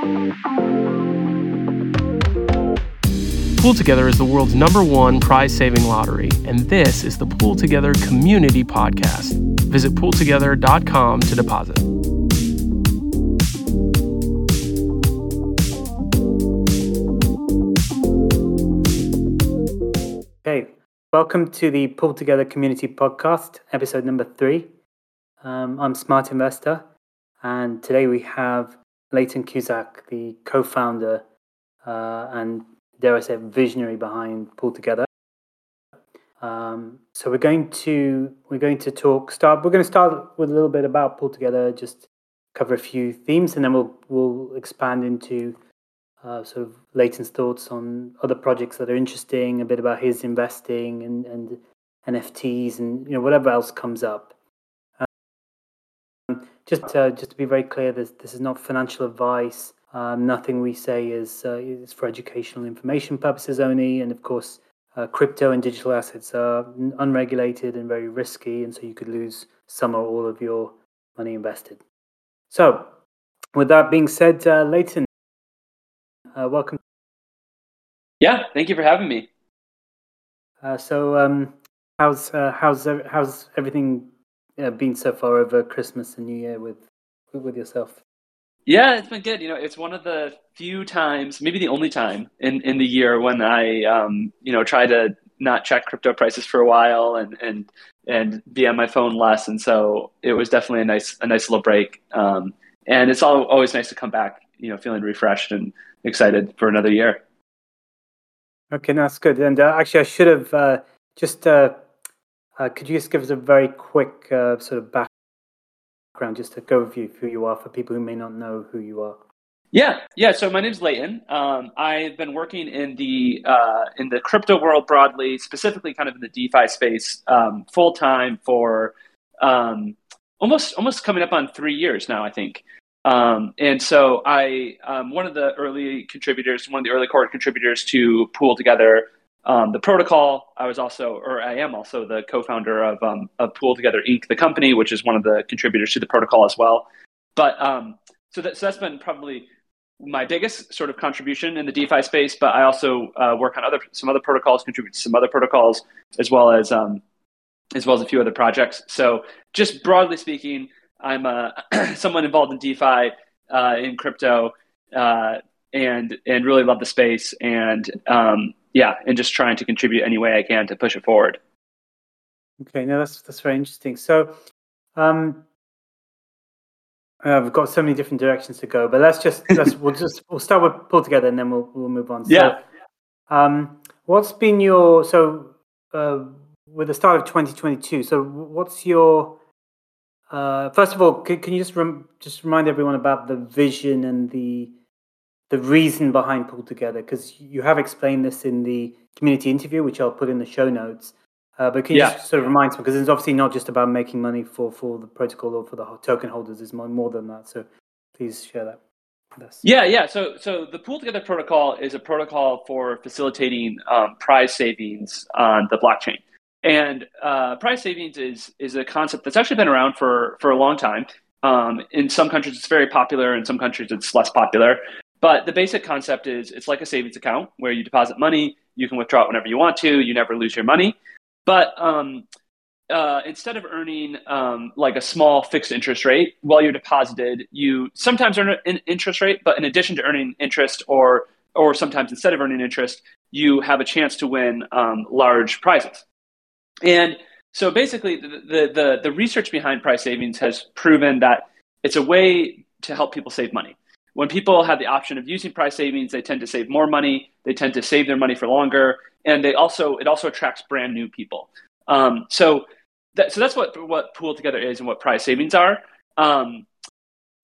Pool Together is the world's number one prize saving lottery, and this is the Pool Together Community Podcast. Visit pooltogether.com to deposit. Okay, welcome to the Pool Together Community Podcast, episode number three. Um, I'm Smart Investor, and today we have Leighton Cusack, the co founder uh, and dare I say, visionary behind Pool Together. Um, so we're going to we're going to talk start. We're going to start with a little bit about Pool Together, just cover a few themes, and then we'll we'll expand into uh, sort of Leighton's thoughts on other projects that are interesting, a bit about his investing and and NFTs, and you know whatever else comes up. Just uh, just to be very clear, this this is not financial advice. Um, nothing we say is uh, is for educational information purposes only, and of course, uh, crypto and digital assets are unregulated and very risky, and so you could lose some or all of your money invested. So, with that being said, uh, Leighton, uh, welcome. Yeah, thank you for having me. Uh, so, um, how's uh, how's how's everything been so far over Christmas and New Year with with yourself? Yeah, it's been good. You know, it's one of the few times, maybe the only time in, in the year when I, um, you know, try to not check crypto prices for a while and, and, and be on my phone less. And so it was definitely a nice, a nice little break. Um, and it's all, always nice to come back, you know, feeling refreshed and excited for another year. Okay, no, that's good. And uh, actually, I should have uh, just, uh, uh could you just give us a very quick uh, sort of background, just to go overview who you are for people who may not know who you are. Yeah, yeah. So my name's Leighton. Um, I've been working in the uh, in the crypto world broadly, specifically kind of in the DeFi space, um, full time for um, almost almost coming up on three years now, I think. Um, and so I, um, one of the early contributors, one of the early core contributors to Pool Together um, the protocol. I was also, or I am also, the co-founder of um, of Pool Together Inc., the company, which is one of the contributors to the protocol as well. But um, so, that, so that's been probably my biggest sort of contribution in the DeFi space. But I also uh, work on other some other protocols, contribute to some other protocols, as well as um, as well as a few other projects. So just broadly speaking, I'm uh, someone involved in DeFi uh, in crypto. Uh, and and really love the space and um, yeah, and just trying to contribute any way I can to push it forward. Okay, no, that's that's very interesting. So, um, uh, we've got so many different directions to go, but let's just let's we'll just we'll start with Pool Together and then we'll we'll move on. So, yeah. Um, what's been your so uh, with the start of 2022? So, what's your uh, first of all, can, can you just rem- just remind everyone about the vision and the the reason behind Pool Together? Because you have explained this in the community interview, which I'll put in the show notes. Uh, but can you yeah. just sort of remind me? Because it's obviously not just about making money for, for the protocol or for the token holders. It's more, more than that. So please share that with us. Yeah, yeah. So, so the Pool Together protocol is a protocol for facilitating um, prize savings on the blockchain. And uh, prize savings is is a concept that's actually been around for for a long time. Um, in some countries, it's very popular. In some countries, it's less popular. But the basic concept is it's like a savings account where you deposit money, you can withdraw it whenever you want to, you never lose your money. But um, uh, instead of earning um, like a small fixed interest rate while you're deposited, you sometimes earn an interest rate, but in addition to earning interest, or or sometimes instead of earning interest, you have a chance to win um, large prizes. And so basically, the, the, the the research behind prize savings has proven that it's a way to help people save money when people have the option of using prize savings, they tend to save more money. They tend to save their money for longer, and they also it also attracts brand new people. Um, so, that, so that's what what Pool Together is and what prize savings are. Um,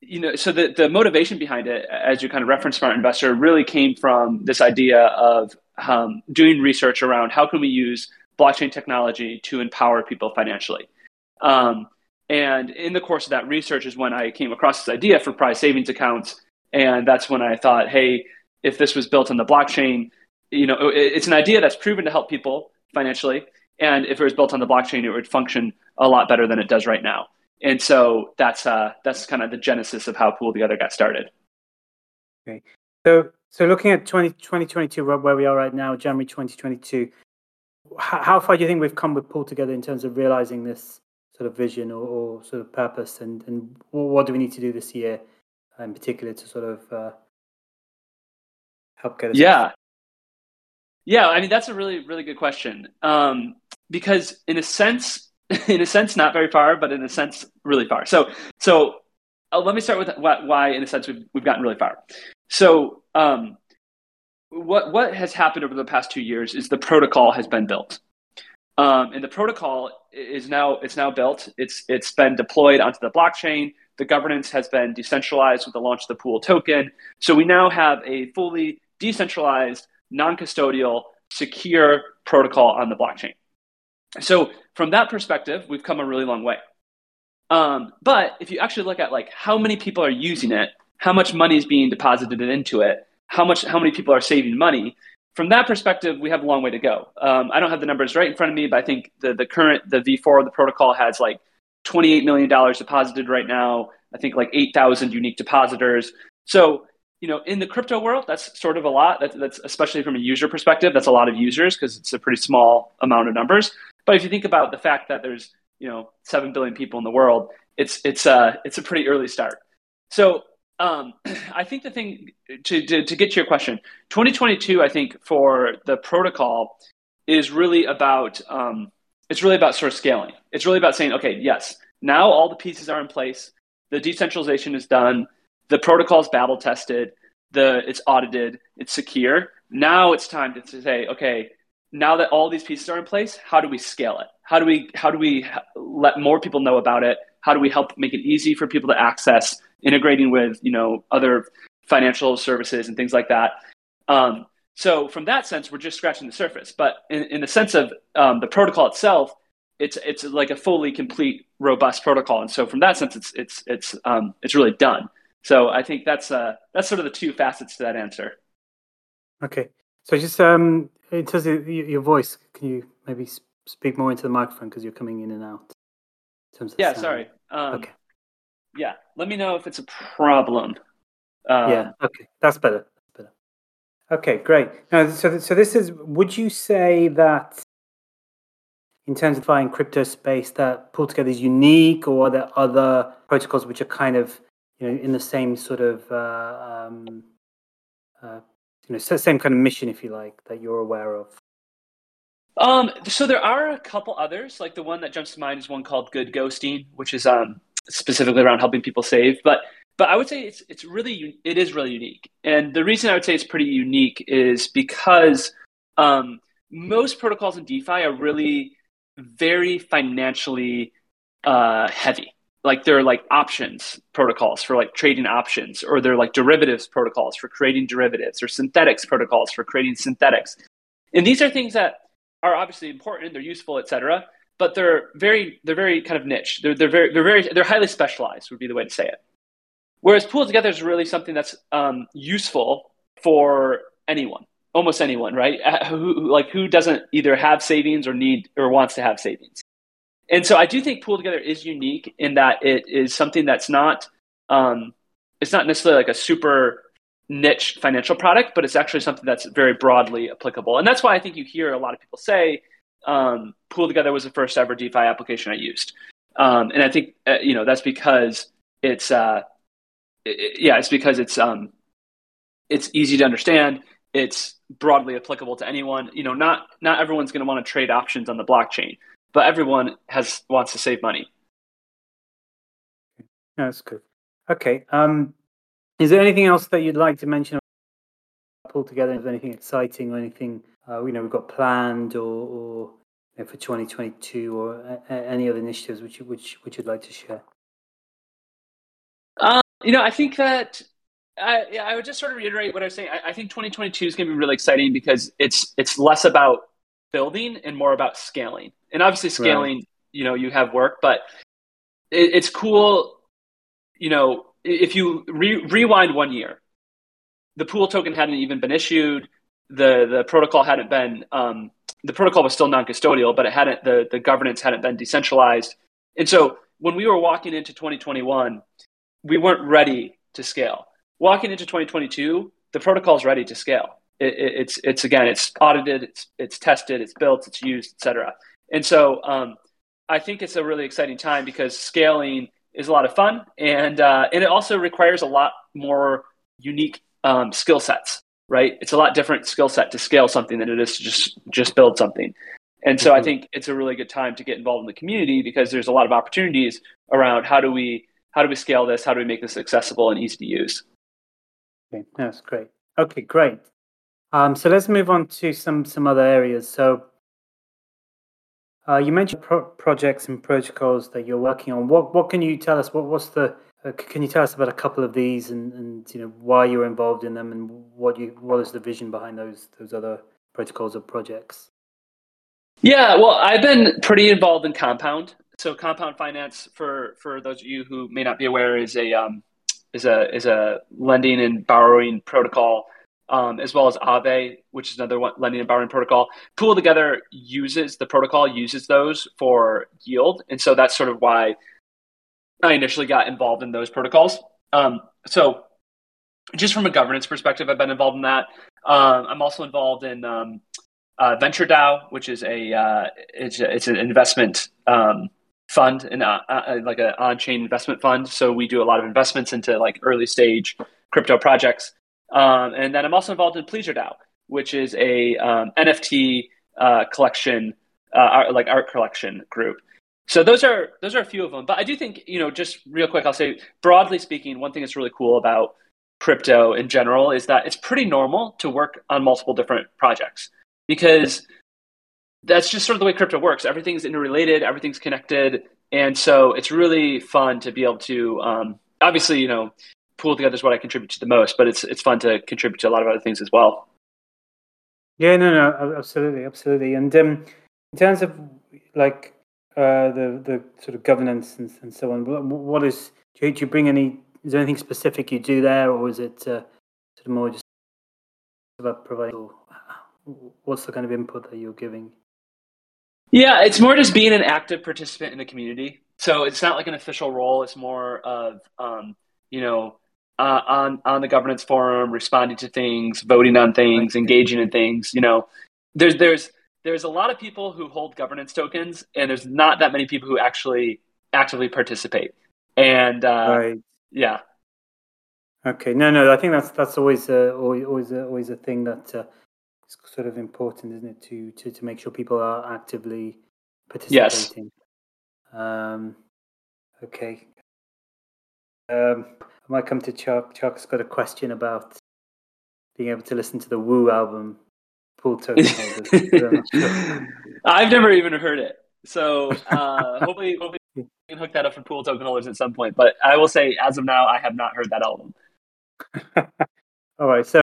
you know, so the the motivation behind it, as you kind of referenced, smart investor, really came from this idea of um, doing research around how can we use blockchain technology to empower people financially. Um, and in the course of that research is when I came across this idea for prize savings accounts and that's when I thought, hey, if this was built on the blockchain, you know, it's an idea that's proven to help people financially. And if it was built on the blockchain, it would function a lot better than it does right now. And so that's uh, that's kind of the genesis of how Pool Together got started. Okay. So, so looking at 20, 2022, where we are right now, January 2022, how, how far do you think we've come with Pool Together in terms of realizing this sort of vision or, or sort of purpose? And, and what do we need to do this year in particular to sort of uh, help get us? Yeah. Yeah, I mean that's a really really good question. Um, because in a sense, in a sense, not very far, but in a sense, really far. So, so uh, let me start with why, in a sense, we've we've gotten really far. So, um, what what has happened over the past two years is the protocol has been built, um, and the protocol is now it's now built. It's it's been deployed onto the blockchain. The governance has been decentralized with the launch of the pool token. So we now have a fully decentralized, non-custodial, secure protocol on the blockchain. So from that perspective, we've come a really long way. Um, but if you actually look at like how many people are using it, how much money is being deposited into it, how much how many people are saving money, from that perspective, we have a long way to go. Um, I don't have the numbers right in front of me, but I think the the current the V4 of the protocol has like 28 million dollars deposited right now. I think like 8,000 unique depositors. So you know, in the crypto world, that's sort of a lot. That's, that's especially from a user perspective, that's a lot of users because it's a pretty small amount of numbers. But if you think about the fact that there's you know seven billion people in the world, it's it's a uh, it's a pretty early start. So um, I think the thing to, to, to get to your question, 2022, I think for the protocol is really about um, it's really about sort of scaling. It's really about saying, okay, yes, now all the pieces are in place, the decentralization is done, the protocol is battle tested, the it's audited, it's secure. Now it's time to, to say, okay, now that all these pieces are in place, how do we scale it? How do we how do we let more people know about it? How do we help make it easy for people to access, integrating with you know other financial services and things like that? Um, so from that sense, we're just scratching the surface. But in, in the sense of um, the protocol itself, it's it's like a fully complete, robust protocol. And so from that sense, it's it's it's um, it's really done. So I think that's uh, that's sort of the two facets to that answer. Okay. So just um, in terms of your voice, can you maybe speak more into the microphone because you're coming in and out? In terms of yeah, sound. sorry. Um, okay. Yeah, let me know if it's a problem. Uh, yeah. Okay, that's better. Okay, great. Now, so so this is. Would you say that in terms of finding crypto space that Pool Together is unique, or are there other protocols which are kind of you know in the same sort of uh, um, uh, you know same kind of mission, if you like, that you're aware of? Um, so there are a couple others. Like the one that jumps to mind is one called Good Ghosting, which is um, specifically around helping people save. But but I would say it's it's really it is really unique. And the reason I would say it's pretty unique is because um, most protocols in DeFi are really very financially uh, heavy. Like they're like options protocols for like trading options, or they're like derivatives protocols for creating derivatives, or synthetics protocols for creating synthetics. And these are things that are obviously important, they're useful, etc. But they're very they're very kind of niche. They're they're very they're very they're highly specialized would be the way to say it. Whereas pool together is really something that's um, useful for anyone, almost anyone, right? Uh, who, like who doesn't either have savings or need or wants to have savings. And so I do think pool together is unique in that it is something that's not um, it's not necessarily like a super niche financial product, but it's actually something that's very broadly applicable. And that's why I think you hear a lot of people say um, Pool Together was the first ever DeFi application I used. Um, and I think, uh, you know, that's because it's, uh, it, yeah, it's because it's, um, it's easy to understand. It's broadly applicable to anyone. You know, not, not everyone's going to want to trade options on the blockchain, but everyone has wants to save money. That's good. Okay. Um, is there anything else that you'd like to mention? Pool Together, is there anything exciting or anything uh, you know we've got planned or, or you know, for 2022 or a, a, any other initiatives which you, which which you'd like to share? You know, I think that I, I would just sort of reiterate what I was saying. I, I think 2022 is going to be really exciting because it's it's less about building and more about scaling. And obviously, scaling, right. you know, you have work, but it, it's cool. You know, if you re- rewind one year, the pool token hadn't even been issued. The the protocol hadn't been um, the protocol was still non-custodial, but it hadn't the the governance hadn't been decentralized. And so when we were walking into 2021, we weren't ready to scale. walking into 2022, the protocol is ready to scale. It, it, it's it's again, it's audited, it's it's tested, it's built, it's used, etc. And so um, I think it's a really exciting time because scaling is a lot of fun, and uh, and it also requires a lot more unique um, skill sets. Right, it's a lot different skill set to scale something than it is to just just build something. And so mm-hmm. I think it's a really good time to get involved in the community because there's a lot of opportunities around how do we how do we scale this? How do we make this accessible and easy to use? Okay, that's great. Okay, great. Um, so let's move on to some some other areas. So uh, you mentioned pro- projects and protocols that you're working on. What what can you tell us? What what's the uh, can you tell us about a couple of these and, and you know why you're involved in them and what you what is the vision behind those those other protocols or projects? Yeah, well, I've been pretty involved in Compound. So Compound Finance, for for those of you who may not be aware, is a um, is a is a lending and borrowing protocol, um, as well as Aave, which is another one, lending and borrowing protocol. Pool Together uses the protocol uses those for yield, and so that's sort of why I initially got involved in those protocols. Um, so, just from a governance perspective, I've been involved in that. Um, I'm also involved in um, uh, which is a uh, it's, a, it's an investment um, fund and uh, uh, like an on-chain investment fund. So we do a lot of investments into like early stage crypto projects. Um, and then I'm also involved in PleasrDAO, which is a um, NFT uh, collection, uh, art, like art collection group. So those are those are a few of them. But I do think you know, just real quick, I'll say broadly speaking, one thing that's really cool about crypto in general is that it's pretty normal to work on multiple different projects because that's just sort of the way crypto works. Everything's interrelated, everything's connected, and so it's really fun to be able to. Um, obviously, you know, pool together is what I contribute to the most, but it's it's fun to contribute to a lot of other things as well. Yeah, no, no, absolutely, absolutely. And um, in terms of like uh, the the sort of governance and, and so on, what is do you, do you, bring any? Is there anything specific you do there, or is it uh, sort of more just about providing? What's the kind of input that you're giving? Yeah, it's more just being an active participant in the community. So it's not like an official role. It's more of, um, you know, uh, on on the governance forum, responding to things, voting on things, engaging in things. You know, there's there's there's a lot of people who hold governance tokens, and there's not that many people who actually actively participate. And uh, right. yeah. Okay. No, no. I think that's that's always a, always always a, always a thing that uh, it's sort of important, isn't it, to to, to make sure people are actively participating. Yes. Um, okay. Um, I might come to Chuck. Chuck's got a question about being able to listen to the Wu album. Pool token holders. I've never even heard it, so uh, hopefully, hopefully we can hook that up for pool token holders at some point. But I will say, as of now, I have not heard that album. All right, so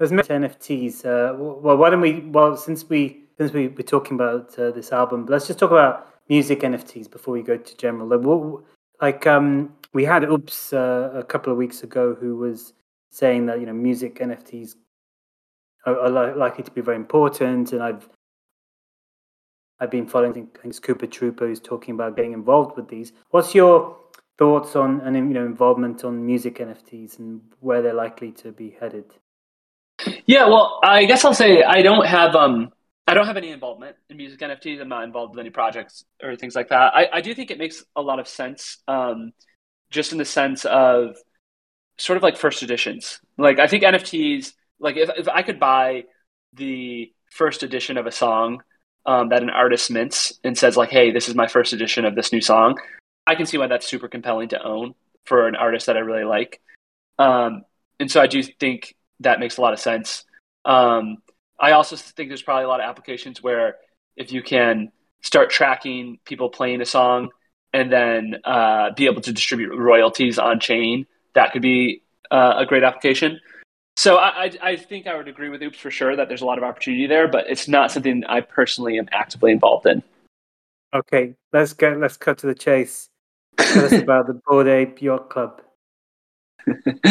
many NFTs. Uh, well, why don't we? Well, since we since we we're talking about uh, this album, let's just talk about music NFTs before we go to general. Like, what, like um, we had Oops uh, a couple of weeks ago who was saying that you know music NFTs are, are li- likely to be very important, and I've I've been following. I think it's Cooopahtroopa who's talking about getting involved with these. What's your thoughts on and you know involvement on music NFTs and where they're likely to be headed? Yeah, well, I guess I'll say I don't have um I don't have any involvement in music NFTs. I'm not involved with any projects or things like that. I, I do think it makes a lot of sense, um, just in the sense of sort of like first editions. Like I think NFTs, like if if I could buy the first edition of a song um, that an artist mints and says like, "Hey, this is my first edition of this new song," I can see why that's super compelling to own for an artist that I really like. Um, and so I do think that makes a lot of sense. Um, I also think there's probably a lot of applications where if you can start tracking people playing a song and then uh, be able to distribute royalties on chain, that could be uh, a great application. So I, I, I, think I would agree with Oops for sure that there's a lot of opportunity there, but it's not something I personally am actively involved in. Okay, let's get let's cut to the chase. Tell us about the Bored Ape Yacht Club.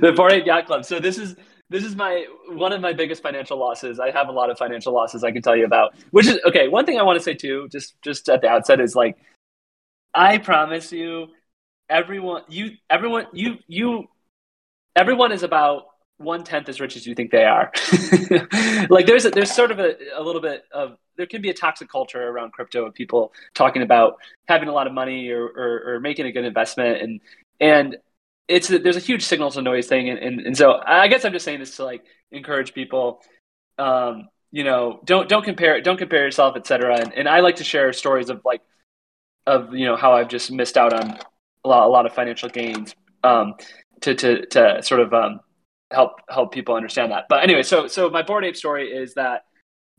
the Bored Ape Yacht Club. So this is this is my one of my biggest financial losses. I have a lot of financial losses I can tell you about. Which is okay. One thing I want to say too, just just at the outset, is like, I promise you, everyone, you, everyone, you, you everyone is about one tenth as rich as you think they are. like there's a, there's sort of a, a little bit of there can be a toxic culture around crypto of people talking about having a lot of money or, or, or making a good investment and and it's a, there's a huge signal to noise thing and, and, and so I guess I'm just saying this to like encourage people um, you know don't don't compare don't compare yourself etc and, and I like to share stories of like of you know how I've just missed out on a lot, a lot of financial gains um, to, to to sort of um, help help people understand that. But anyway, so so my Bored Ape story is that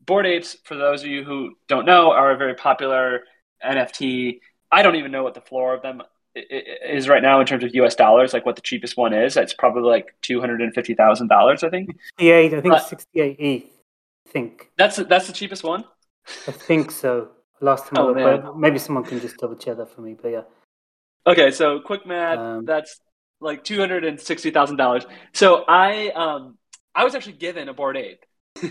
Bored Apes, for those of you who don't know, are a very popular NFT. I don't even know what the floor of them is right now in terms of U.S. dollars, like what the cheapest one is. It's probably like two hundred and fifty thousand dollars, I think. Sixty-eight, I think sixty-eight. I think that's that's the cheapest one. I think so. Last time, oh, I but maybe someone can just double check that for me. But yeah. Okay, so quick math. Um, that's like two hundred and sixty thousand dollars. So I um I was actually given a Bored Ape,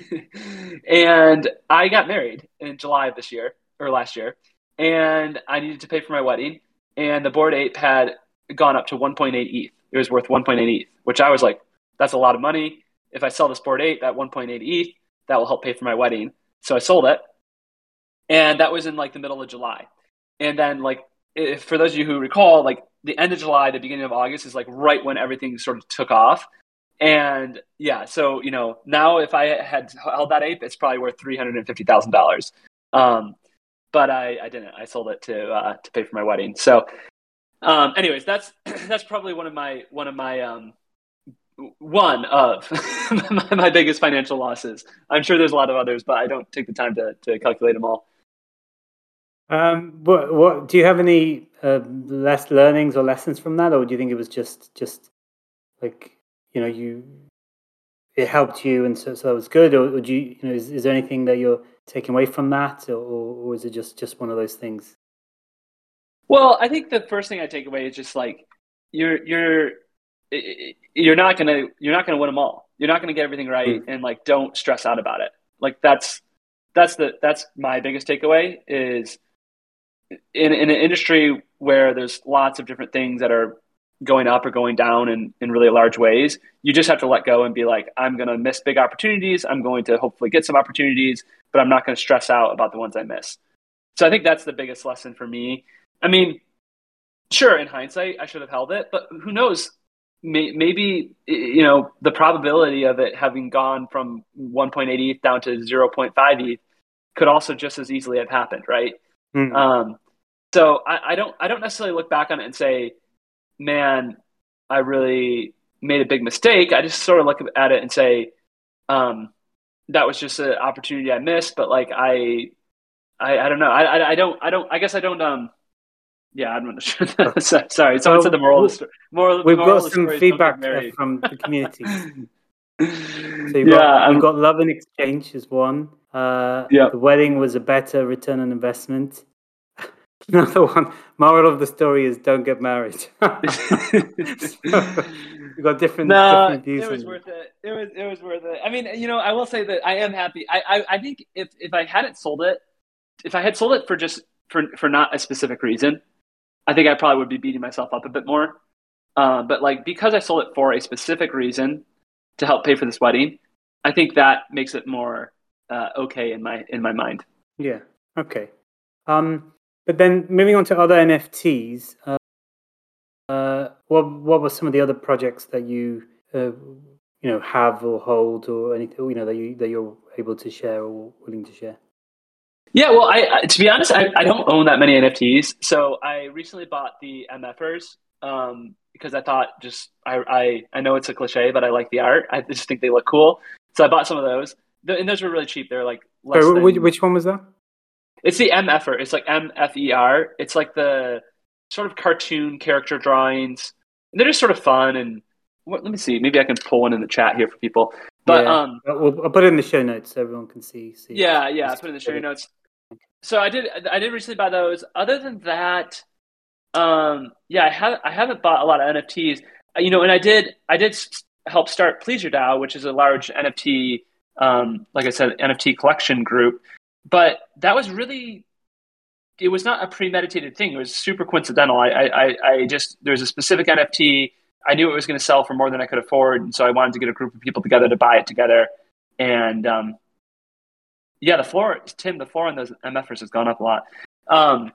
and I got married in July of this year or last year, and I needed to pay for my wedding, and the Bored Ape had gone up to one point eight ETH. It was worth one point eight ETH, which I was like, that's a lot of money. If I sell this Bored Ape at one point eight ETH, that will help pay for my wedding. So I sold it, and that was in like the middle of July, and then like if, for those of you who recall, like the end of July, the beginning of August is like right when everything sort of took off. And yeah, so you know now if I had held that ape, it's probably worth three hundred and fifty thousand um, dollars. But I, I didn't. I sold it to uh, to pay for my wedding. So, um, anyways, that's that's probably one of my one of my um, one of my, my biggest financial losses. I'm sure there's a lot of others, but I don't take the time to to calculate them all. Um, what, what do you have any uh, less learnings or lessons from that, or do you think it was just just like you know you it helped you and so, so that was good, or, do you you know is, is there anything that you're taking away from that, or, or is it just just one of those things? Well, I think the first thing I take away is just like you're you're you're not gonna you're not gonna win them all. You're not gonna get everything right, mm. and like don't stress out about it. Like that's that's the that's my biggest takeaway is in, in an industry where there's lots of different things that are going up or going down in, in really large ways, you just have to let go and be like, I'm going to miss big opportunities. I'm going to hopefully get some opportunities, but I'm not going to stress out about the ones I miss. So I think that's the biggest lesson for me. I mean, sure, in hindsight, I should have held it, but who knows? Maybe, you know, the probability of it having gone from 1.8 ETH down to 0.5 ETH could also just as easily have happened, right? Mm. Um, so I, I don't I don't necessarily look back on it and say, man, I really made a big mistake. I just sort of look at it and say, um, that was just an opportunity I missed. But like I, I, I don't know. I, I, I don't I don't I guess I don't um. Yeah, I'm not sure. Sorry, someone said the moral. Of the moral we've moral got some feedback from the community. so you've yeah, got, you've got love and exchange is one. Uh, yeah. The wedding was a better return on investment. Another one. Moral of the story is don't get married. so, we got different, no, different views. It was worth it. It was it was worth it. I mean, you know, I will say that I am happy. I, I, I think if, if I hadn't sold it, if I had sold it for just for for not a specific reason, I think I probably would be beating myself up a bit more. Uh, but like because I sold it for a specific reason to help pay for this wedding, I think that makes it more uh, okay in my in my mind. Yeah. Okay. Um, but then moving on to other NFTs, uh, uh, what what were some of the other projects that you uh, you know have or hold or anything you know that you that you're able to share or willing to share? Yeah, well, I, I to be honest, I, I don't own that many NFTs. So I recently bought the MFers um, because I thought just I, I I know it's a cliche, but I like the art. I just think they look cool. So I bought some of those and those were really cheap. They're like less Wait, which, which one was that? It's the MFer. It's like M F E R. It's like the sort of cartoon character drawings. And they're just sort of fun. And what, let me see. Maybe I can pull one in the chat here for people. But yeah. um, I'll, I'll put it in the show notes so everyone can see. see yeah, yeah. I put it in the show notes. So I did. I did recently buy those. Other than that, um, yeah, I have. I haven't bought a lot of NFTs. You know, and I did. I did help start PleasrDAO, which is a large NFT um, like I said, NFT collection group. But that was really, it was not a premeditated thing. It was super coincidental. I, I, I just, there's a specific NFT I knew it was going to sell for more than I could afford, and so I wanted to get a group of people together to buy it together. And um, yeah, the floor, Tim, the floor on those MFers has gone up a lot. Um,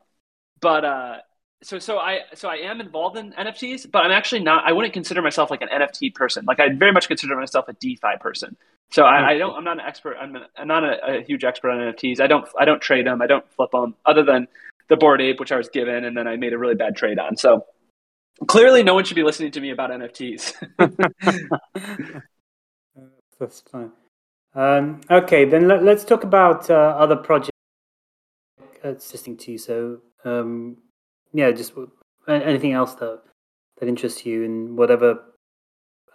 but uh, so so I so I am involved in NFTs, but I'm actually not. I wouldn't consider myself like an NFT person. Like I very much consider myself a DeFi person. So I, I don't. I'm not an expert. I'm, a, I'm not a, a, huge expert on NFTs. I don't. I don't trade them. I don't flip them. Other than the Bored Ape, which I was given, and then I made a really bad trade on. So clearly, no one should be listening to me about NFTs. That's fine. Um, okay, then let, us talk about uh, other projects assisting to you. So, um, yeah, just anything else that that interests you in whatever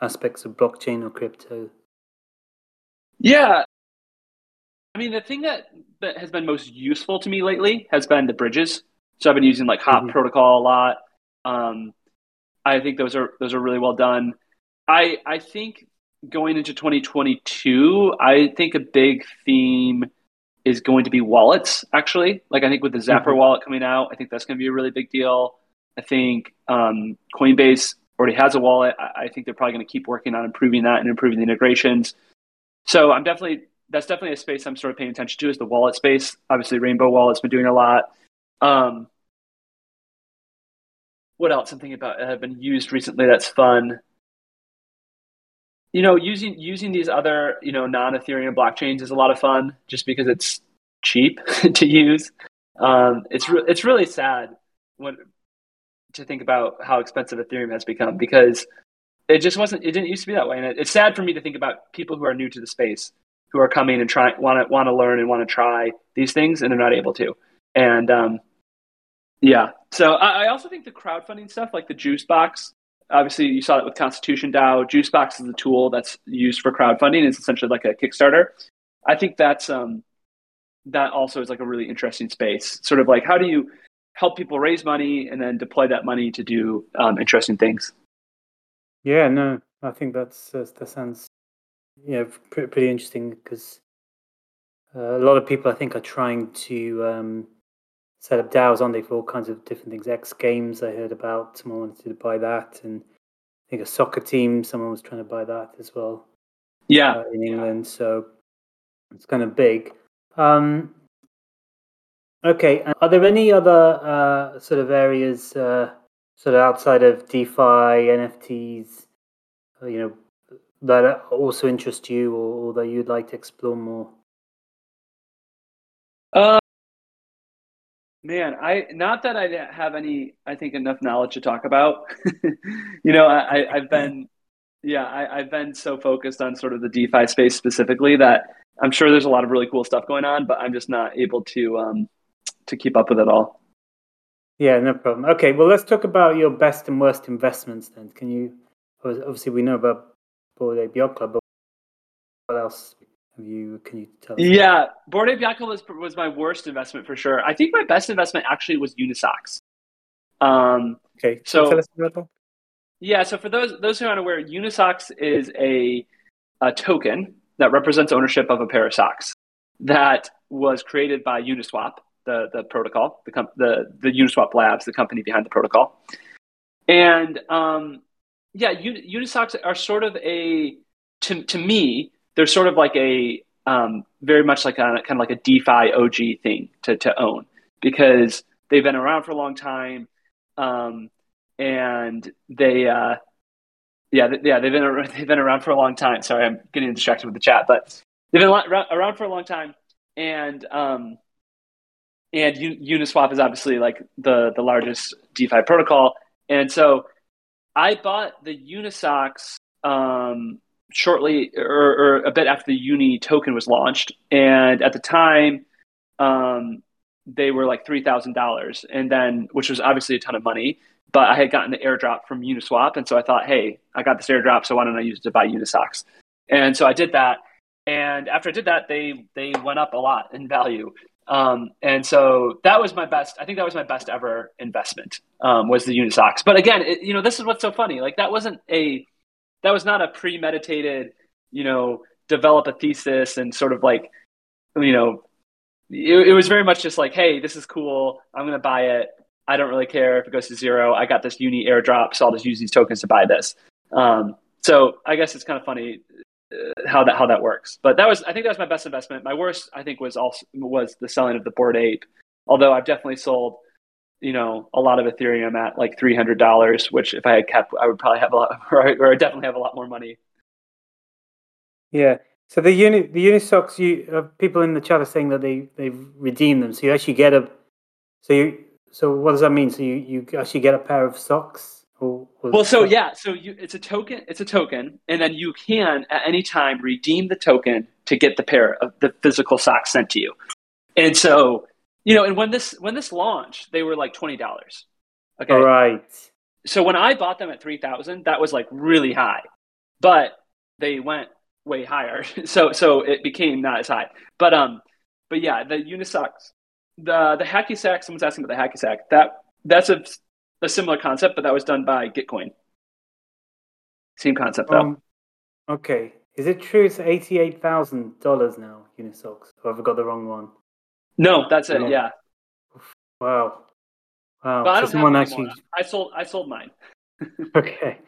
aspects of blockchain or crypto. Yeah, I mean, the thing that, that has been most useful to me lately has been the bridges. So I've been using like Hop mm-hmm. Protocol a lot. Um, I think those are those are really well done. I I think going into 2022, I think a big theme is going to be wallets. Actually, like I think with the Zapper mm-hmm. wallet coming out, I think that's going to be a really big deal. I think um, Coinbase already has a wallet. I, I think they're probably going to keep working on improving that and improving the integrations. So I'm definitely that's definitely a space I'm sort of paying attention to is the wallet space. Obviously, Rainbow Wallet's been doing a lot. Um, what else I'm thinking about have been used recently that's fun you know, using using these other you know non Ethereum blockchains is a lot of fun, just because it's cheap to use. Um, it's re- it's really sad when to think about how expensive Ethereum has become because it just wasn't. It didn't used to be that way, and it, it's sad for me to think about people who are new to the space who are coming and trying want to want to learn and want to try these things, and they're not able to. And um, yeah, so I, I also think the crowdfunding stuff, like the Juicebox, obviously you saw it with Constitution DAO. Juicebox is a tool that's used for crowdfunding. It's essentially like a Kickstarter. I think that's um, that also is like a really interesting space. Sort of like how do you help people raise money and then deploy that money to do um, interesting things. Yeah, no, I think that's uh, that sounds yeah pretty, pretty interesting because uh, a lot of people I think are trying to um, set up DAOs on they for all kinds of different things. X Games, I heard about. Someone wanted to buy that, and I think a soccer team, someone was trying to buy that as well. Yeah, uh, in England, so it's kind of big. Um, okay, are there any other uh, sort of areas, uh, sort of outside of DeFi, NFTs, uh, you know, that also interest you, or, or that you'd like to explore more? Man, I not that I have any, I think enough knowledge to talk about. you know, I, I've been, yeah, I, I've been so focused on sort of the DeFi space specifically that I'm sure there's a lot of really cool stuff going on, but I'm just not able to um, to keep up with it all. Yeah, no problem. Okay, well, let's talk about your best and worst investments then. Can you? Obviously, we know about Bored Ape Yacht Club, but what else have you? Can you tell? Us yeah, Yacht Club was was my worst investment for sure. I think my best investment actually was Unisocks. Um, okay, so yeah, so for those those who aren't aware, Unisocks is a a token that represents ownership of a pair of socks that was created by Uniswap, the the protocol, the the the Uniswap Labs, the company behind the protocol, and um, yeah, Un- Unisocks are sort of a to to me they're sort of like a um, very much like a kind of like a DeFi OG thing to to own because they've been around for a long time, um, and they uh, yeah th- yeah they've been they've been around for a long time. Sorry, I'm getting distracted with the chat, but they've been around for a long time, and um, and Uniswap is obviously like the the largest DeFi protocol, and so I bought the Unisocks um, shortly or, or, a bit after the Uni token was launched, and at the time, um, they were like three thousand dollars, and then which was obviously a ton of money. But I had gotten the airdrop from Uniswap, and so I thought, hey, I got this airdrop, so why don't I use it to buy Unisocks? And so I did that, and after I did that, they they went up a lot in value. Um, and so that was my best. I think that was my best ever investment um, was the Unisocks. But again, it, you know, this is what's so funny. Like that wasn't a that was not a premeditated, you know, develop a thesis and sort of like, you know, it, it was very much just like, hey, this is cool. I'm going to buy it. I don't really care if it goes to zero. I got this uni airdrop, so I'll just use these tokens to buy this. Um, so I guess it's kind of funny uh, how that how that works. But that was I think that was my best investment. My worst I think was also was the selling of the Bored Ape. Although I've definitely sold you know a lot of Ethereum at like three hundred dollars, which if I had kept, I would probably have a lot, or I, or I definitely have a lot more money. Yeah. So the uni the Unisocks, you uh, people in the chat are saying that they they've redeemed them. So you actually get a so you so what does that mean? So you you actually get a pair of socks. Or, well, so yeah, so you, it's a token. It's a token, and then you can at any time redeem the token to get the pair of the physical socks sent to you. And so you know, and when this when this launched, they were like twenty dollars. Okay. All right. So when I bought them at three thousand, that was like really high, but they went way higher. So so it became not as high. But um, but yeah, the Unisocks, the the hacky sack. Someone's asking about the hacky sack. That that's a a similar concept, but that was done by Gitcoin. Same concept though. Um, okay. Is it true it's eighty eight thousand dollars now, Unisocks? Or have I got the wrong one? No, that's it. Yeah. Wow. Wow. But I don't so someone actually. I sold. I sold mine. okay.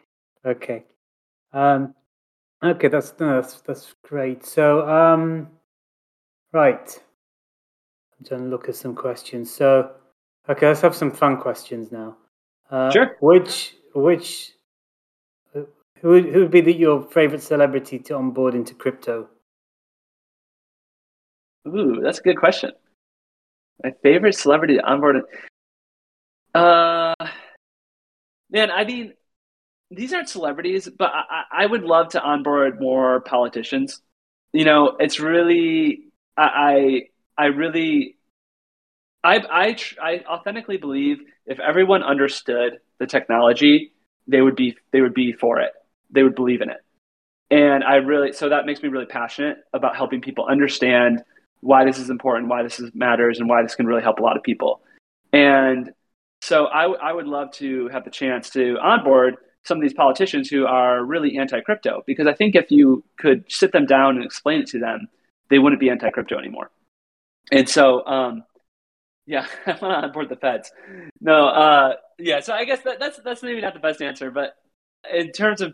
Okay. Um. Okay. That's no, that's that's great. So um. Right. I'm trying to look at some questions. So, okay, let's have some fun questions now. Uh, sure. Which which who would, who would be the, your favorite celebrity to onboard into crypto? Ooh, that's a good question. My favorite celebrity onboard. Uh, man, I mean, these aren't celebrities, but I, I would love to onboard more politicians. You know, it's really, I, I, I really, I, I, I authentically believe if everyone understood the technology, they would be, they would be for it. They would believe in it. And I really, so that makes me really passionate about helping people understand why this is important, why this is, matters, and why this can really help a lot of people. And so I, I would love to have the chance to onboard some of these politicians who are really anti-crypto because I think if you could sit them down and explain it to them, they wouldn't be anti-crypto anymore. And so, um, yeah, I want to onboard the feds. No, uh, yeah. So I guess that, that's that's maybe not the best answer, but in terms of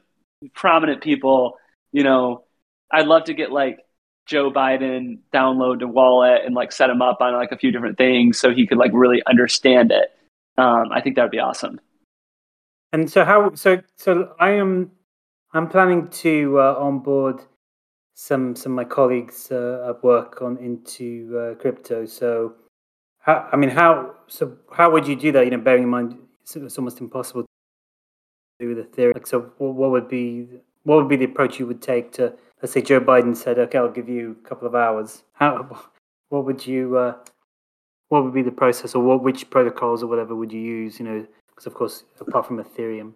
prominent people, you know, I'd love to get like Joe Biden download the wallet and like set him up on like a few different things so he could like really understand it. Um, I think that would be awesome. And so how so so I am I'm planning to uh, onboard some some of my colleagues uh, at work on into uh, crypto. So how I mean how so how would you do that? You know, bearing in mind it's, it's almost impossible to do with theory. Like, so what would be what would be the approach you would take to let's say Joe Biden said, "Okay, I'll give you a couple of hours." How what would you uh, what would be the process, or what which protocols or whatever would you use? You know, because of course, apart from Ethereum.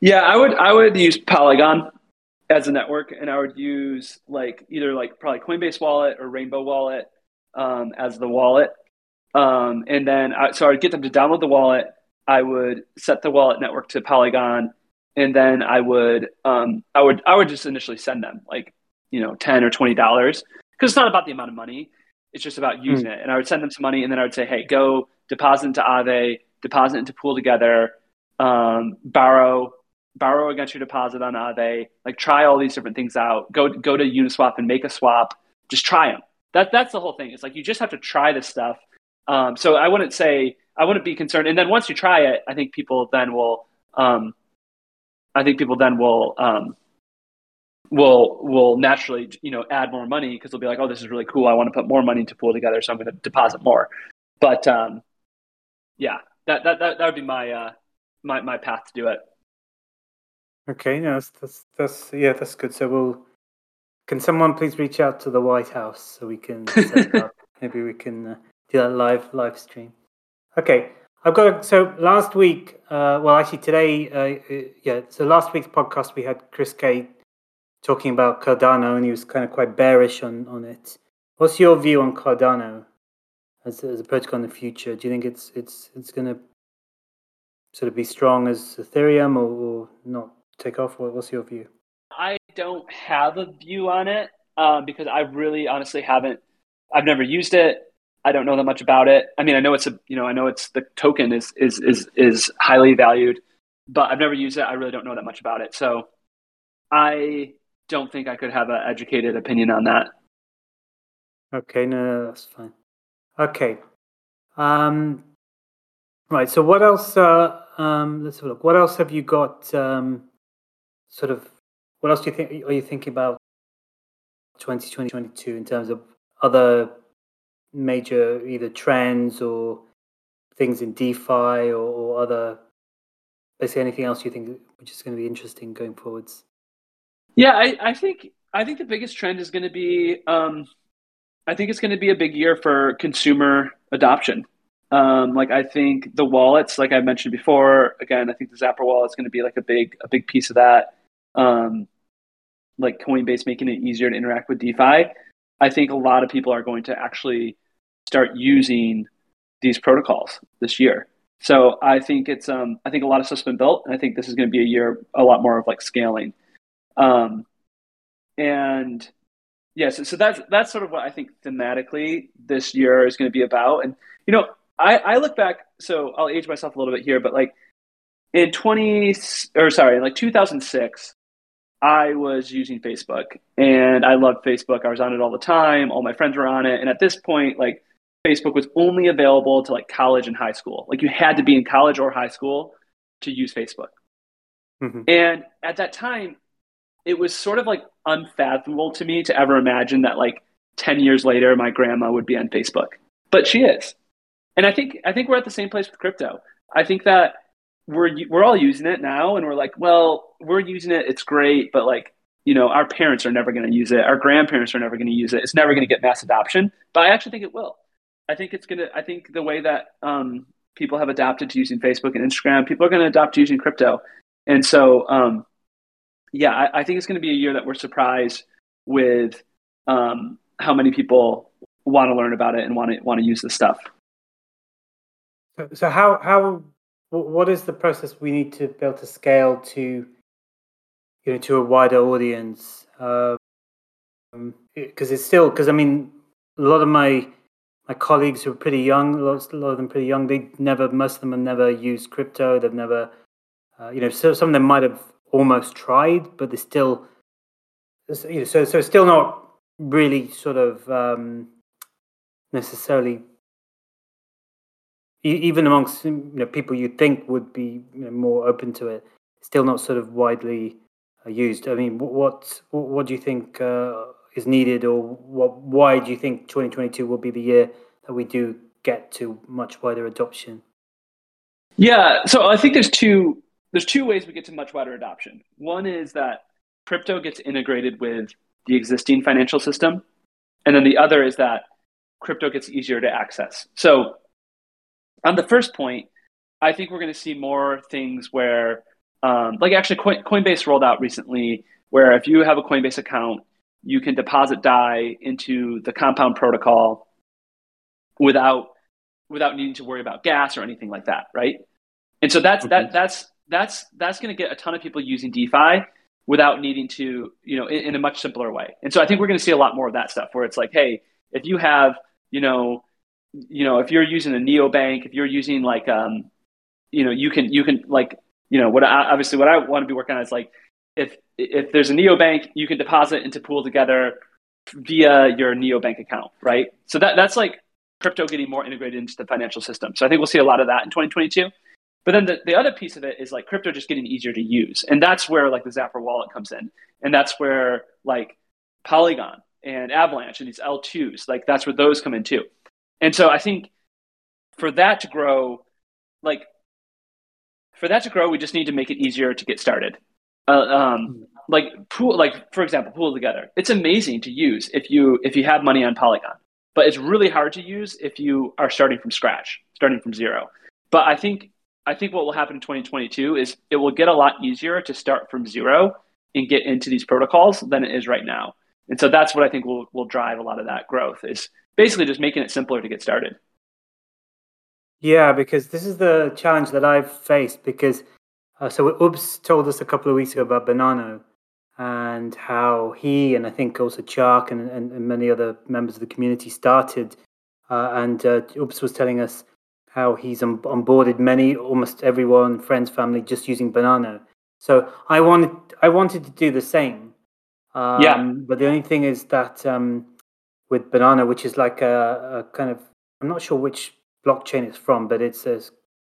Yeah, I would I would use Polygon as a network, and I would use like either like probably Coinbase Wallet or Rainbow Wallet um, as the wallet, um, and then I, so I would get them to download the wallet. I would set the wallet network to Polygon and then I would um, I would I would just initially send them like you know ten or twenty dollars. Because it's not about the amount of money. It's just about using mm. it. And I would send them some money and then I would say hey go deposit into Aave deposit into Pool Together um, borrow borrow against your deposit on Aave like try all these different things out. Go go to Uniswap and make a swap. Just try them that that's the whole thing. It's like you just have to try this stuff. Um, so I wouldn't say I wouldn't be concerned. And then once you try it I think people then will um, I think people then will um, will will naturally you know add more money because they'll be like, oh, this is really cool. I want to put more money to Pool Together, so I'm going to deposit more. But um, yeah, that, that that that would be my uh, my my path to do it. Okay, no, that's, that's that's yeah, that's good. So we'll can someone please reach out to the White House so we can maybe we can uh, do that live live stream. Okay, I've got so last week, uh, well, actually today, uh, uh, yeah. So last week's podcast we had Chris K talking about Cardano, and he was kind of quite bearish on on it. What's your view on Cardano as as a protocol in the future? Do you think it's it's it's going to sort of be strong as Ethereum, or, or not take off? What's your view? I don't have a view on it uh, because I really honestly haven't. I've never used it. I don't know that much about it. I mean, I know it's a you know I know it's the token is is is is highly valued, but I've never used it. I really don't know that much about it. So I don't think I could have an educated opinion on that. Okay, no, no that's fine. Okay. Um, right. So what else? Uh, um, let's have a look. What else have you got? Um, sort of. What else do you think? Are you thinking about 2020, 2022 in terms of other major either trends or things in DeFi or, or other? Basically, anything else you think which is going to be interesting going forwards? Yeah, I, I think I think the biggest trend is going to be um, I think it's going to be a big year for consumer adoption. Um, like I think the wallets, like I mentioned before, again, I think the Zapper wallet is going to be like a big a big piece of that. Um, like Coinbase making it easier to interact with DeFi. I think a lot of people are going to actually start using these protocols this year. So I think it's um, I think a lot of stuff's been built, and I think this is going to be a year a lot more of like scaling. Um, and yes, yeah, so, so that's that's sort of what I think thematically this year is going to be about. And you know, I, I look back, so I'll age myself a little bit here, but like in 20 or sorry, in like 2006, I was using Facebook and I loved Facebook. I was on it all the time. All my friends were on it. And at this point, like Facebook was only available to like college and high school. Like you had to be in college or high school to use Facebook. Mm-hmm. And at that time, it was sort of like unfathomable to me to ever imagine that like 10 years later my grandma would be on Facebook. But she is. And I think I think we're at the same place with crypto. I think that we're we're all using it now and we're like, well, we're using it, it's great, but like, you know, our parents are never going to use it. Our grandparents are never going to use it. It's never going to get mass adoption, but I actually think it will. I think it's to I think the way that um, people have adapted to using Facebook and Instagram, people are going to adopt to using crypto. And so um, yeah, I, I think it's going to be a year that we're surprised with um, how many people want to learn about it and want to want to use this stuff. So, so how how what is the process we need to be able to scale to you know to a wider audience? Because um, it's still because I mean a lot of my my colleagues who are pretty young, a lot, of them pretty young. They never, most of them have never used crypto. They've never, uh, you know, so some of them might have almost tried, but they're still you know, so so still not really sort of um, necessarily even amongst you know, people you think would be you know, more open to it, still not sort of widely uh, used. I mean, what what do you think uh, is needed, or what? Why do you think 2022 will be the year that we do get to much wider adoption? Yeah, so I think there's two there's two ways we get to much wider adoption. One is that crypto gets integrated with the existing financial system, and then the other is that crypto gets easier to access. So, on the first point, I think we're going to see more things where, um, like actually, Coinbase rolled out recently, where if you have a Coinbase account, you can deposit DAI into the Compound protocol without without needing to worry about gas or anything like that, right? And so that's okay. that that's that's that's going to get a ton of people using DeFi without needing to, you know, in, in, a much simpler way. And so I think we're going to see a lot more of that stuff where it's like, hey, if you have, you know, you know, if you're using a neobank, if you're using like, um, you know, you can you can like, you know, what I, obviously what I want to be working on is like, if if there's a neobank, you can deposit into Pool Together via your neobank account, right? So that that's like crypto getting more integrated into the financial system. So I think we'll see a lot of that in 2022. But then the, the other piece of it is like crypto just getting easier to use. And that's where like the Zapper wallet comes in. And that's where like Polygon and Avalanche and these L2s, like that's where those come in too. And so I think for that to grow, like for that to grow, we just need to make it easier to get started. Uh, um, like pool, like for example, Pool Together. It's amazing to use if you if you have money on Polygon, but it's really hard to use if you are starting from scratch, starting from zero. But I think I think what will happen in 2022 is it will get a lot easier to start from zero and get into these protocols than it is right now. And so that's what I think will will drive a lot of that growth is basically just making it simpler to get started. Yeah, because this is the challenge that I've faced because uh, so Ubs told us a couple of weeks ago about Banano and how he and I think also Chark and, and, and many other members of the community started uh, and uh, Ups was telling us how he's on- onboarded many, almost everyone, friends, family, just using Banano. So I wanted, I wanted to do the same. Um, Yeah. But the only thing is that um, with Banano, which is like a, a kind of, I'm not sure which blockchain it's from, but it's a,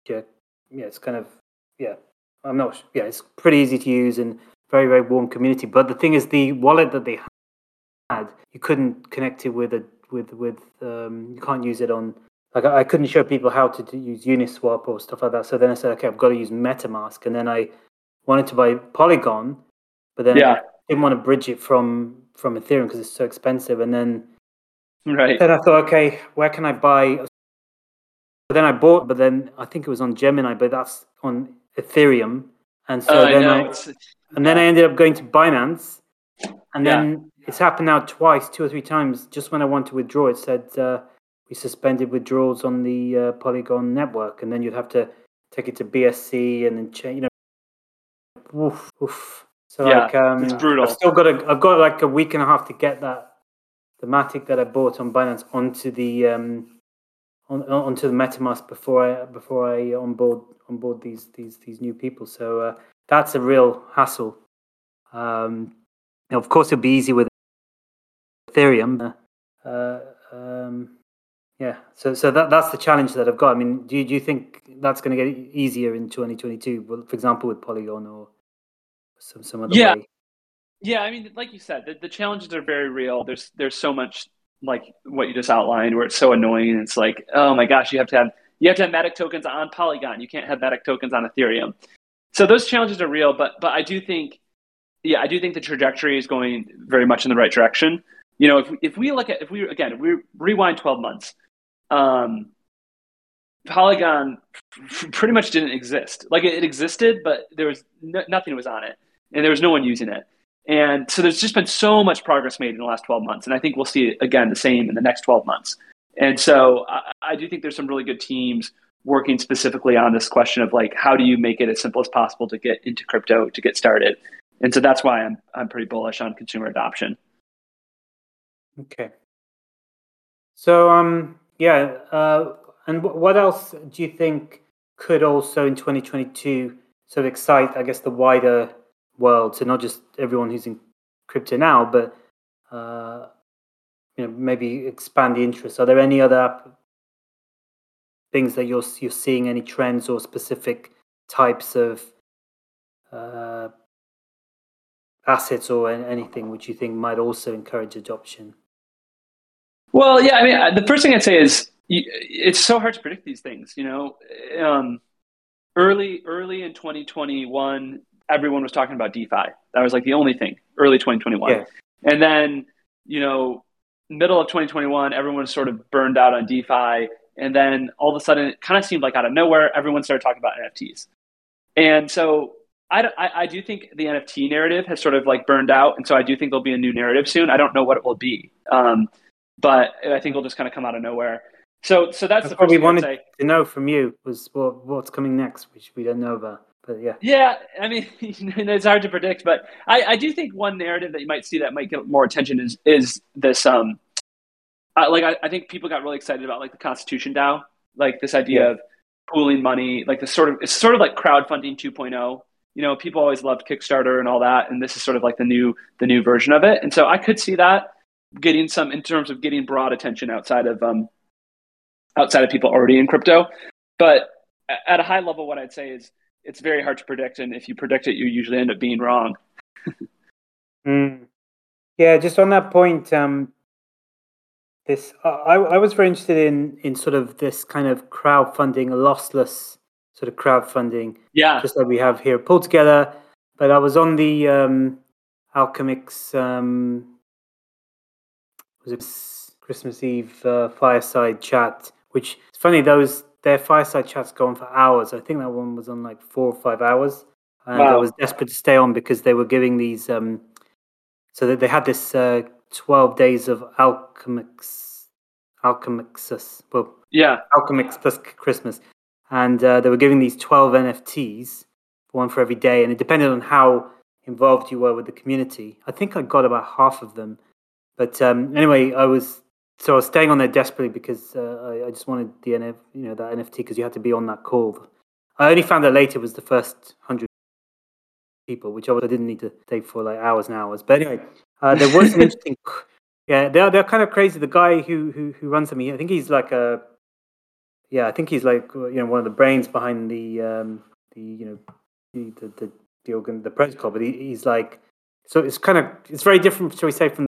yeah, yeah, it's kind of, yeah, I'm not, yeah, it's pretty easy to use and very, very warm community. But the thing is, the wallet that they had, you couldn't connect it with a, with, with, um, you can't use it on, like I I couldn't show people how to do, use Uniswap or stuff like that. So then I said, okay, I've got to use MetaMask, and then I wanted to buy Polygon, but then Yeah. I didn't want to bridge it from from Ethereum because it's so expensive. And then Right. then I thought, okay, where can I buy? But then I bought, but then I think it was on Gemini, but that's on Ethereum, and so Oh, then know. I, and then I ended up going to Binance, and Yeah. then it's happened now twice, two or three times. Just when I want to withdraw, it said uh, we suspended withdrawals on the uh, Polygon network, and then you'd have to take it to BSC and then change. You know, oof, oof. So Yeah, like, um, it's brutal. I've still got a, I've got like a week and a half to get that the matic that I bought on Binance onto the um, on, on- onto the MetaMask before I before I onboard onboard these these these new people. So uh, that's a real hassle. Um, now, of course, it'll be easy with Ethereum. Uh, uh, um, yeah, so so that that's the challenge that I've got. I mean, do you, do you think that's going to get easier in 2022? Well, for example, with Polygon or some some other Yeah. way? Yeah, I mean, like you said, the, the challenges are very real. There's there's so much like what you just outlined where it's so annoying. It's like, oh my gosh, you have to have you have to have Matic tokens on Polygon. You can't have Matic tokens on Ethereum. So those challenges are real, but but I do think, yeah, I do think the trajectory is going very much in the right direction. You know, if if we look at if we again if we rewind 12 months, um, Polygon pretty much didn't exist. Like it, it existed, but there was no, nothing was on it, and there was no one using it. And so there's just been so much progress made in the last 12 months. And I think we'll see again the same in the next 12 months. And so I, I do think there's some really good teams working specifically on this question of like, how do you make it as simple as possible to get into crypto to get started? And so that's why I'm, I'm pretty bullish on consumer adoption. Okay. So um yeah, uh, and wh- what else do you think could also in 2022 sort of excite, I guess, the wider world, so not just everyone who's in crypto now, but uh, you know maybe expand the interest. Are there any other things that you're you're seeing any trends or specific types of uh, assets or anything which you think might also encourage adoption? Well, yeah, I mean, uh, the first thing I'd say is it's so hard to predict these things. You know, um, early early in 2021, everyone was talking about DeFi. That was like the only thing. Early 2021, Yeah. and then you know, middle of 2021, everyone was sort of burned out on DeFi, and then all of a sudden, it kind of seemed like out of nowhere, everyone started talking about NFTs, and so. I, I, I do think the NFT narrative has sort of like burned out, and so I do think there'll be a new narrative soon. I don't know what it will be, um, but I think it'll just kind of come out of nowhere. So, so that's That's the what we wanted to know from you was what what's coming next, which we don't know about. But yeah, Yeah, I mean, it's hard to predict, but I, I do think one narrative that you might see that might get more attention is is this. Um, uh, like I, I think people got really excited about like the Constitution DAO, like this idea Yeah. of pooling money, like the sort of it's sort of like crowdfunding 2.0. You know, people always loved Kickstarter and all that, and this is sort of like the new the new version of it. And so I could see that getting some in terms of getting broad attention outside of um outside of people already in crypto. But at a high level, what I'd say is it's very hard to predict, and if you predict it, you usually end up being wrong. Mm. yeah. Just on that point, um, this I I was very interested in in sort of this kind of crowdfunding, lossless sort of crowdfunding, Yeah, just like we have here Pool Together. But I was on the um, Alchemix um, was it Christmas Eve uh, fireside chat, which it's funny those their fireside chats go on for hours. I think that one was on like four or five hours, and I was desperate to stay on because they were giving these. Um, so that they had this uh, twelve days of Alchemix, Alchemixmas, well, yeah, Alchemix plus Christmas, and uh, they were giving these twelve NFTs, one for every day, and it depended on how involved you were with the community. I think I got about half of them, but um, anyway, I was so I was staying on there desperately because uh, I, I, just wanted the NF, you know, that NFT because you had to be on that call. I only found out later was the first hundred people, which I didn't need to take for like hours and hours. But anyway, uh, there was an interesting. Yeah, they're they're kind of crazy. The guy who who who runs them, I think he's like a. Yeah, I think he's like you know one of the brains behind the um the you know the the the, the organ the protocol, but he, he's like so it's kind of it's very different, shall we say, from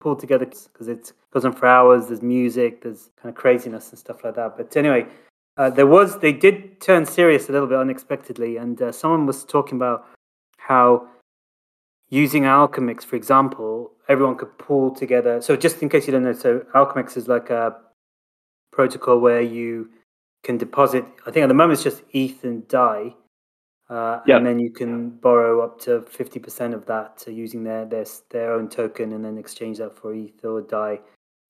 Pool Together because it goes on for hours. There's music, there's kind of craziness and stuff like that. But anyway, uh, there was they did turn serious a little bit unexpectedly, and uh, someone was talking about how using Alchemix, for example, everyone could pull together. So just in case you don't know, so Alchemix is like a protocol where you can deposit. I think at the moment it's just ETH and DAI, uh, yep. and then you can borrow up to fifty percent of that uh, using their, their their own token, and then exchange that for ETH or DAI,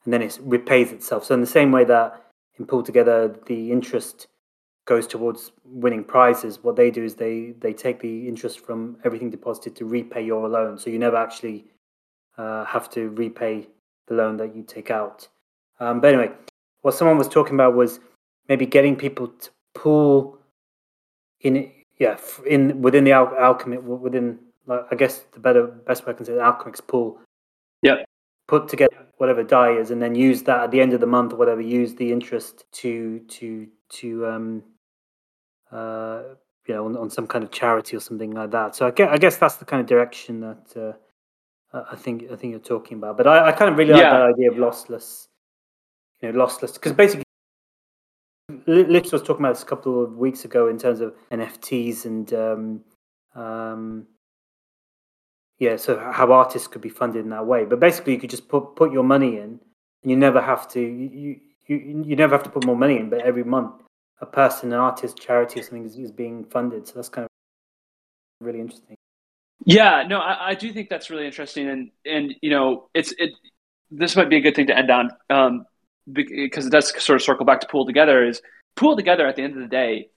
and then it repays itself. So in the same way that in Pool Together the interest goes towards winning prizes, what they do is they they take the interest from everything deposited to repay your loan. So you never actually uh, have to repay the loan that you take out. Um, but anyway, what someone was talking about was maybe getting people to pool in yeah, in within the al- alchemy, within like, I guess the better best way I can say the Alchemix pool. Yeah. Put together whatever DAI is, and then use that at the end of the month or whatever. Use the interest to to to um uh you know on, on some kind of charity or something like that. So I guess I guess that's the kind of direction that uh, I think I think you're talking about. But I, I kind of really yeah. like that idea of lossless, you know, lossless because basically Lips was talking about this a couple of weeks ago in terms of NFTs and um, um, yeah, so how artists could be funded in that way. But basically, you could just put put your money in, and you never have to you you you never have to put more money in. But every month, a person, an artist, charity, or something is, is being funded. So that's kind of really interesting. Yeah, no, I, I do think that's really interesting, and and you know, it's it. This might be a good thing to end on. Um, because it does sort of circle back to Pool Together is Pool Together at the end of the day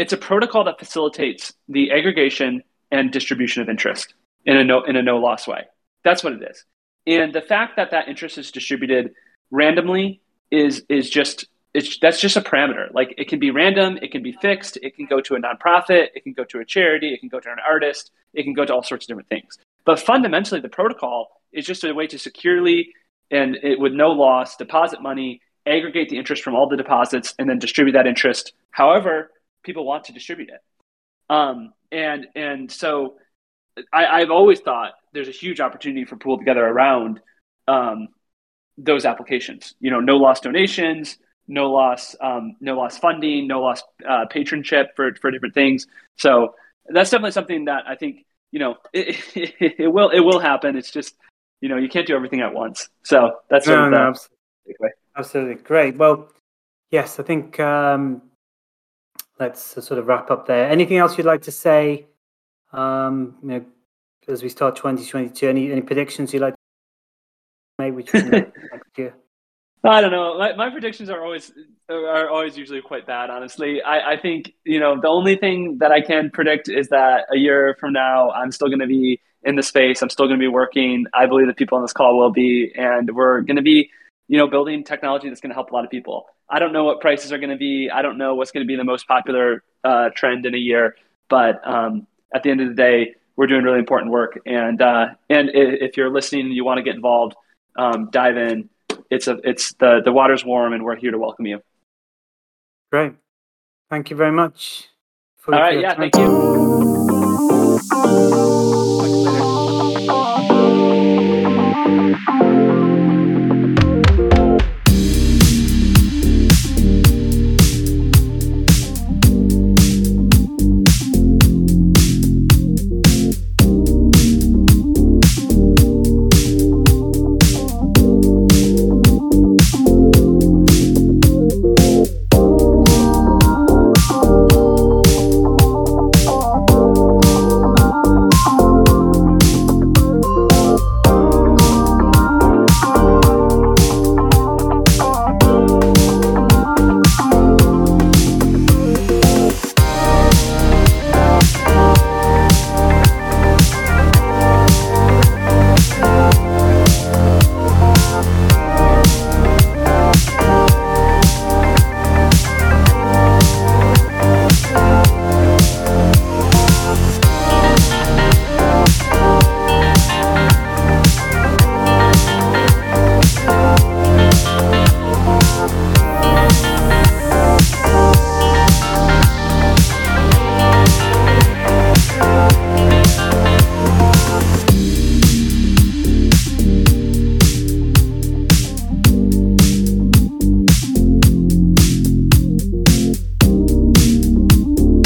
it's a protocol that facilitates the aggregation and distribution of interest in a no in a no loss way. That's what it is. And the fact that that interest is distributed randomly is is just it's that's just a parameter. Like it can be random it can be fixed it can go to a nonprofit it can go to a charity it can go to an artist it can go to all sorts of different things. But fundamentally the protocol is just a way to securely and it, with no loss, deposit money, aggregate the interest from all the deposits, and then distribute that interest however people want to distribute it. Um, and and so I, have always thought there's a huge opportunity for Pool Together around um, those applications. You know, no loss donations, no loss, um, no loss funding, no loss uh, patronship for for different things. So that's definitely something that I think you know it, it, it will it will happen. It's just you know you can't do everything at once. So that's no, no, absolutely. absolutely great. Well, yes, I think um, let's sort of wrap up there. Anything else you'd like to say? Um, you know, as we start 2022, any any predictions you'd like to make which next year? I don't know. My, my predictions are always are always usually quite bad. Honestly, I, I think you know the only thing that I can predict is that a year from now I'm still going to be in the space. I'm still going to be working. I believe that people on this call will be, and we're going to be, you know, building technology that's going to help a lot of people. I don't know what prices are going to be. I don't know what's going to be the most popular uh, trend in a year. But um, at the end of the day, we're doing really important work. And uh, and if you're listening and you want to get involved, um, dive in. It's a it's the the water's warm, and we're here to welcome you. Great. Thank you very much. All right. Yeah. Time. Thank you.